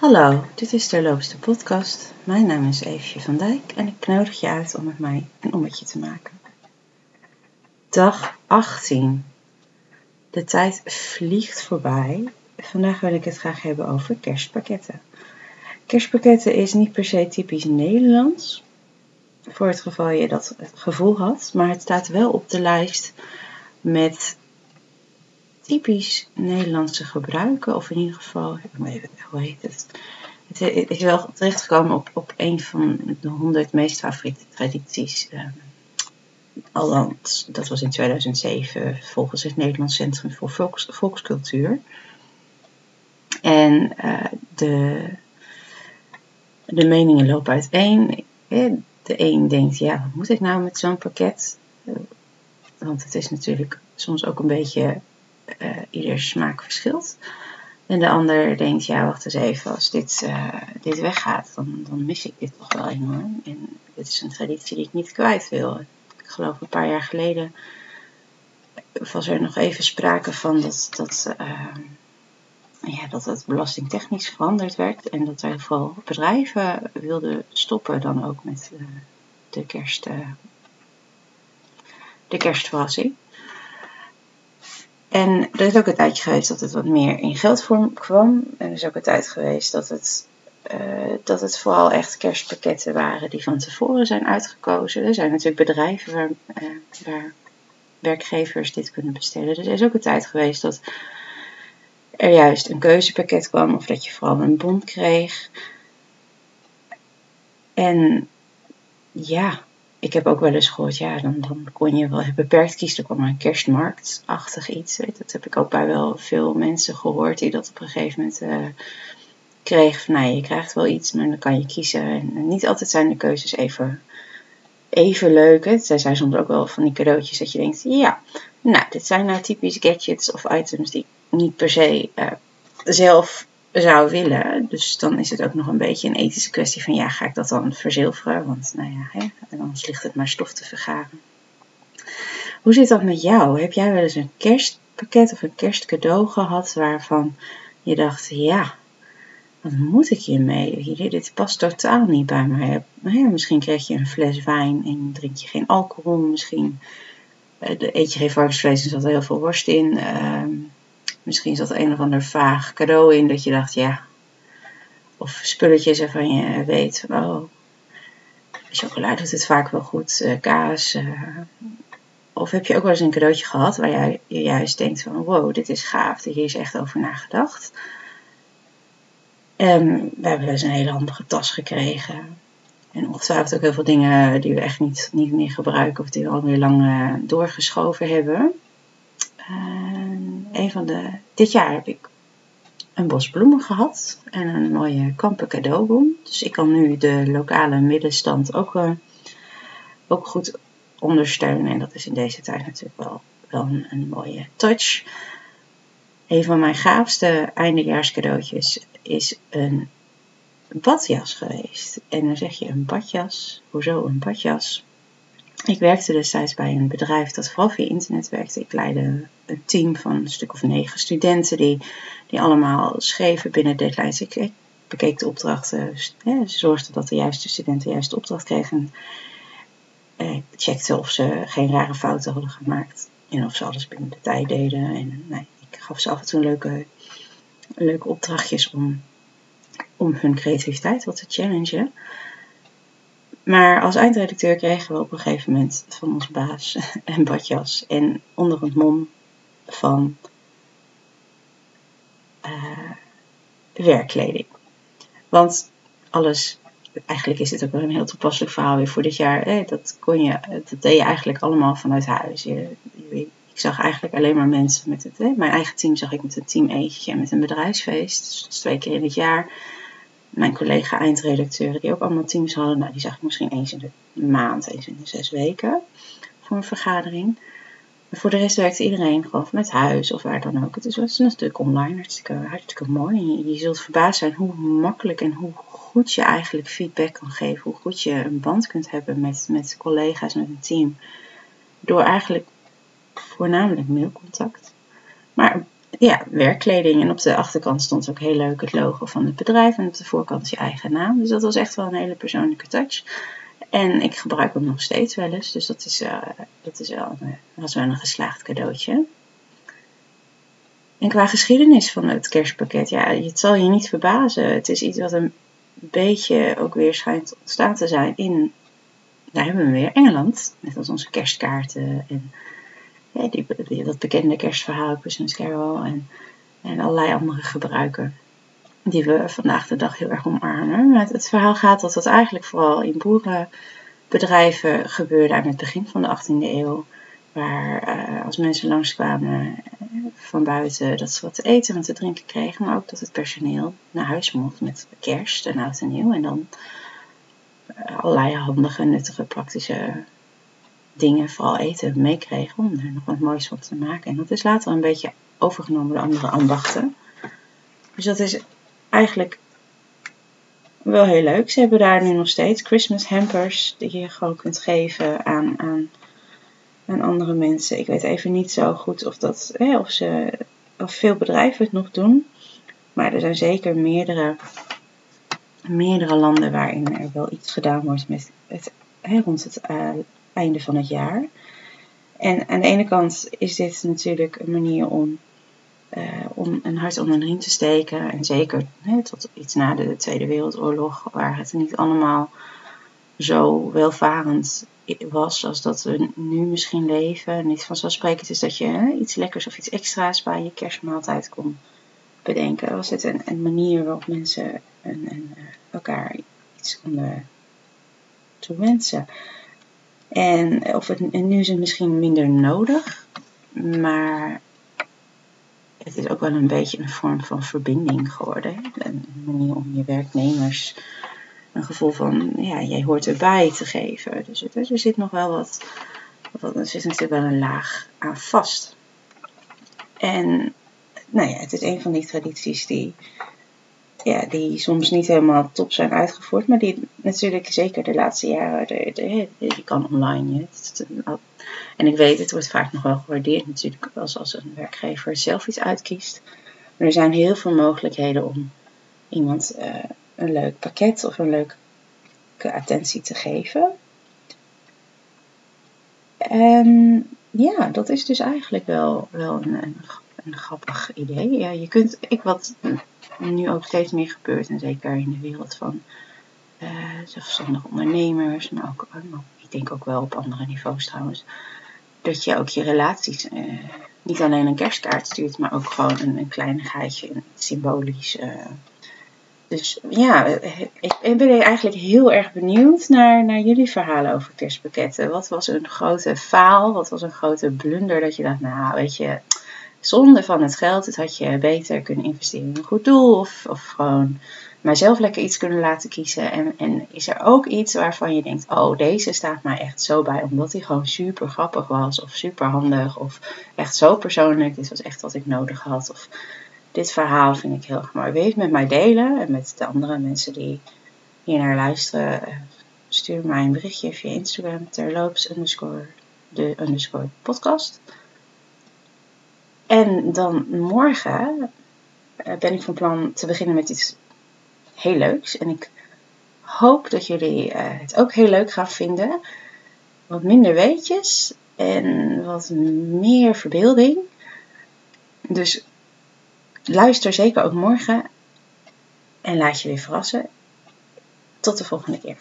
Hallo, dit is de Loopste podcast. Mijn naam is Eefje van Dijk en ik nodig je uit om met mij een ommetje te maken. Dag 18. De tijd vliegt voorbij. Vandaag wil ik het graag hebben over kerstpakketten. Kerstpakketten is niet per se typisch Nederlands, voor het geval je dat gevoel had, maar het staat wel op de lijst met typisch Nederlandse gebruiken, of in ieder geval, hoe heet het? Het is wel terechtgekomen op, op een van de honderd meest favoriete tradities. Um, althans, dat was in 2007 volgens het Nederlands Centrum voor Volks, Volkscultuur. En uh, de, de meningen lopen uiteen. De een denkt, ja, wat moet ik nou met zo'n pakket? Want het is natuurlijk soms ook een beetje uh, ieder smaak verschilt. En de ander denkt, ja, wacht eens even, als dit, uh, dit weggaat, dan, dan mis ik dit toch wel enorm. En dit is een traditie die ik niet kwijt wil. Ik geloof een paar jaar geleden was er nog even sprake van dat, dat, uh, ja, dat het belastingtechnisch veranderd werd. En dat er vooral bedrijven wilden stoppen dan ook met de, kerst, de kerstverrassing. En er is ook een tijdje geweest dat het wat meer in geldvorm kwam. En er is ook een tijd geweest dat het, uh, dat het vooral echt kerstpakketten waren die van tevoren zijn uitgekozen. Er zijn natuurlijk bedrijven waar, uh, waar werkgevers dit kunnen bestellen. Dus er is ook een tijd geweest dat er juist een keuzepakket kwam of dat je vooral een bon kreeg. En ja, ik heb ook wel eens gehoord, ja, dan, dan kon je wel beperkt kiezen. Er kwam een kerstmarktachtig iets. Weet, dat heb ik ook bij wel veel mensen gehoord die dat op een gegeven moment uh, kregen. Van, nou, je krijgt wel iets, maar dan kan je kiezen. En, niet altijd zijn de keuzes even, even leuk. Het zijn soms ook wel van die cadeautjes dat je denkt, ja, nou, dit zijn nou typisch gadgets of items die ik niet per se uh, zelf zou willen. Dus dan is het ook nog een beetje een ethische kwestie van ja, ga ik dat dan verzilveren? Want nou ja, hè, anders ligt het maar stof te vergaren. Hoe zit dat met jou? Heb jij wel eens een kerstpakket of een kerstcadeau gehad waarvan je dacht, ja, wat moet ik hiermee? Dit past totaal niet bij mij. Misschien kreeg je een fles wijn en drink je geen alcohol. Misschien eh, eet je geen varkensvlees en zat heel veel worst in. Misschien zat een of ander vaag cadeau in dat je dacht, ja. Of spulletjes waarvan je weet, oh, chocolade doet het vaak wel goed, uh, kaas. Uh, of heb je ook wel eens een cadeautje gehad waar jij, je juist denkt van, wow, dit is gaaf, hier is echt over nagedacht. En we hebben dus een hele handige tas gekregen. En ongetwijfeld ook heel veel dingen die we echt niet, niet meer gebruiken of die we alweer lang uh, doorgeschoven hebben. En een van de, dit jaar heb ik een bos bloemen gehad en een mooie kampen cadeaubon. Dus ik kan nu de lokale middenstand ook, uh, ook goed ondersteunen. En dat is in deze tijd natuurlijk wel, wel een, een mooie touch. Een van mijn gaafste eindejaarscadeautjes is een badjas geweest. En dan zeg je een badjas. Hoezo een badjas? Ik werkte destijds bij een bedrijf dat vooral via internet werkte. Ik leidde een team van een stuk of negen studenten die, die allemaal schreven binnen deadlines. Ik, ik bekeek de opdrachten, zorgde dat de juiste studenten de juiste opdracht kregen. Eh, ik checkte of ze geen rare fouten hadden gemaakt en of ze alles binnen de tijd deden. En nee, ik gaf ze af en toe leuke, leuke opdrachtjes om, om hun creativiteit wat te challengen. Maar als eindredacteur kregen we op een gegeven moment van onze baas een badjas en onder het mom van uh, werkkleding. Want alles, eigenlijk is dit ook wel een heel toepasselijk verhaal weer voor dit jaar. dat, kon je, dat deed je eigenlijk allemaal vanuit huis. Je, ik zag eigenlijk alleen maar mensen met het. mijn eigen team zag ik met een team eentje en met een bedrijfsfeest. Dus twee keer in het jaar mijn collega eindredacteuren, die ook allemaal teams hadden, nou, die zag ik misschien eens in de maand, eens in de zes weken voor een vergadering. Voor de rest werkte iedereen gewoon vanuit huis of waar dan ook. Het is was natuurlijk online hartstikke, hartstikke mooi. Je, zult verbaasd zijn hoe makkelijk en hoe goed je eigenlijk feedback kan geven. Hoe goed je een band kunt hebben met, met collega's, met een team. Door eigenlijk voornamelijk mailcontact. Maar ja, werkkleding. En op de achterkant stond ook heel leuk het logo van het bedrijf. En op de voorkant je eigen naam. Dus dat was echt wel een hele persoonlijke touch. En ik gebruik hem nog steeds wel eens. Dus dat, is, uh, dat is wel, uh, was wel een geslaagd cadeautje. En qua geschiedenis van het kerstpakket, ja, het zal je niet verbazen. Het is iets wat een beetje ook weer schijnt ontstaan te zijn in, daar hebben we weer, Engeland. Net als onze kerstkaarten en die, dat bekende kerstverhaal, Christmas Carol en, en allerlei andere gebruiken. Die we vandaag de dag heel erg omarmen. Het, verhaal gaat dat dat eigenlijk vooral in boerenbedrijven gebeurde aan het begin van de 18e eeuw. Waar uh, als mensen langskwamen van buiten dat ze wat te eten en te drinken kregen, maar ook dat het personeel naar huis mocht met kerst en oud en nieuw. En dan uh, allerlei handige, nuttige, praktische dingen, vooral eten, meekregen om er nog wat moois van te maken. En dat is later een beetje overgenomen door andere ambachten. Dus dat is eigenlijk wel heel leuk. Ze hebben daar nu nog steeds Christmas hampers die je gewoon kunt geven aan, aan aan andere mensen. Ik weet even niet zo goed of, dat, hè, of, ze, of veel bedrijven het nog doen. Maar er zijn zeker meerdere, meerdere landen waarin er wel iets gedaan wordt met het, hè, rond het uh, einde van het jaar. En aan de ene kant is dit natuurlijk een manier om, om een hart onder de riem te steken. En zeker hè, tot iets na de Tweede Wereldoorlog, waar het niet allemaal zo welvarend was als dat we nu misschien leven. Niet vanzelfsprekend is dat je hè, iets lekkers of iets extra's bij je kerstmaaltijd kon bedenken. Was het een, een manier waarop mensen en, en, uh, elkaar iets konden toewensen. En, of het, en nu is het misschien minder nodig, maar het is ook wel een beetje een vorm van verbinding geworden. Een manier om je werknemers een gevoel van, ja, jij hoort erbij te geven. Dus er zit nog wel wat, wat, er zit natuurlijk wel een laag aan vast. En nou ja, het is een van die tradities die, ja, die soms niet helemaal top zijn uitgevoerd, maar die natuurlijk zeker de laatste jaren, de, je kan online. Het, en ik weet, het wordt vaak nog wel gewaardeerd natuurlijk als, als een werkgever zelf iets uitkiest. Maar er zijn heel veel mogelijkheden om iemand uh, een leuk pakket of een leuke attentie te geven. En ja, dat is dus eigenlijk wel, wel een, een, een grappig idee. Ja, je kunt, ik wat nu ook steeds meer gebeurt, en zeker in de wereld van uh, zelfstandige ondernemers, maar ook, ik denk ook wel op andere niveaus trouwens, dat je ook je relaties uh, niet alleen een kerstkaart stuurt, maar ook gewoon een, een kleinigheidje, symbolisch. Dus ja, ik ben eigenlijk heel erg benieuwd naar, naar jullie verhalen over kerstpakketten. Wat was een grote faal? Wat was een grote blunder dat je dacht, nou weet je, zonde van het geld. Het had je beter kunnen investeren in een goed doel. Of, gewoon maar zelf lekker iets kunnen laten kiezen. En, en is er ook iets waarvan je denkt, oh deze staat mij echt zo bij. Omdat hij gewoon super grappig was. Of super handig. Of echt zo persoonlijk. Dit was echt wat ik nodig had. Of dit verhaal vind ik heel erg mooi. Wil je met mij delen en met de andere mensen die hier naar luisteren? Eh, stuur mij een berichtje via Instagram terloops de podcast. En dan morgen eh, ben ik van plan te beginnen met iets heel leuks. En ik hoop dat jullie eh, het ook heel leuk gaan vinden. Wat minder weetjes en wat meer verbeelding. Dus luister zeker ook morgen en laat je weer verrassen. Tot de volgende keer.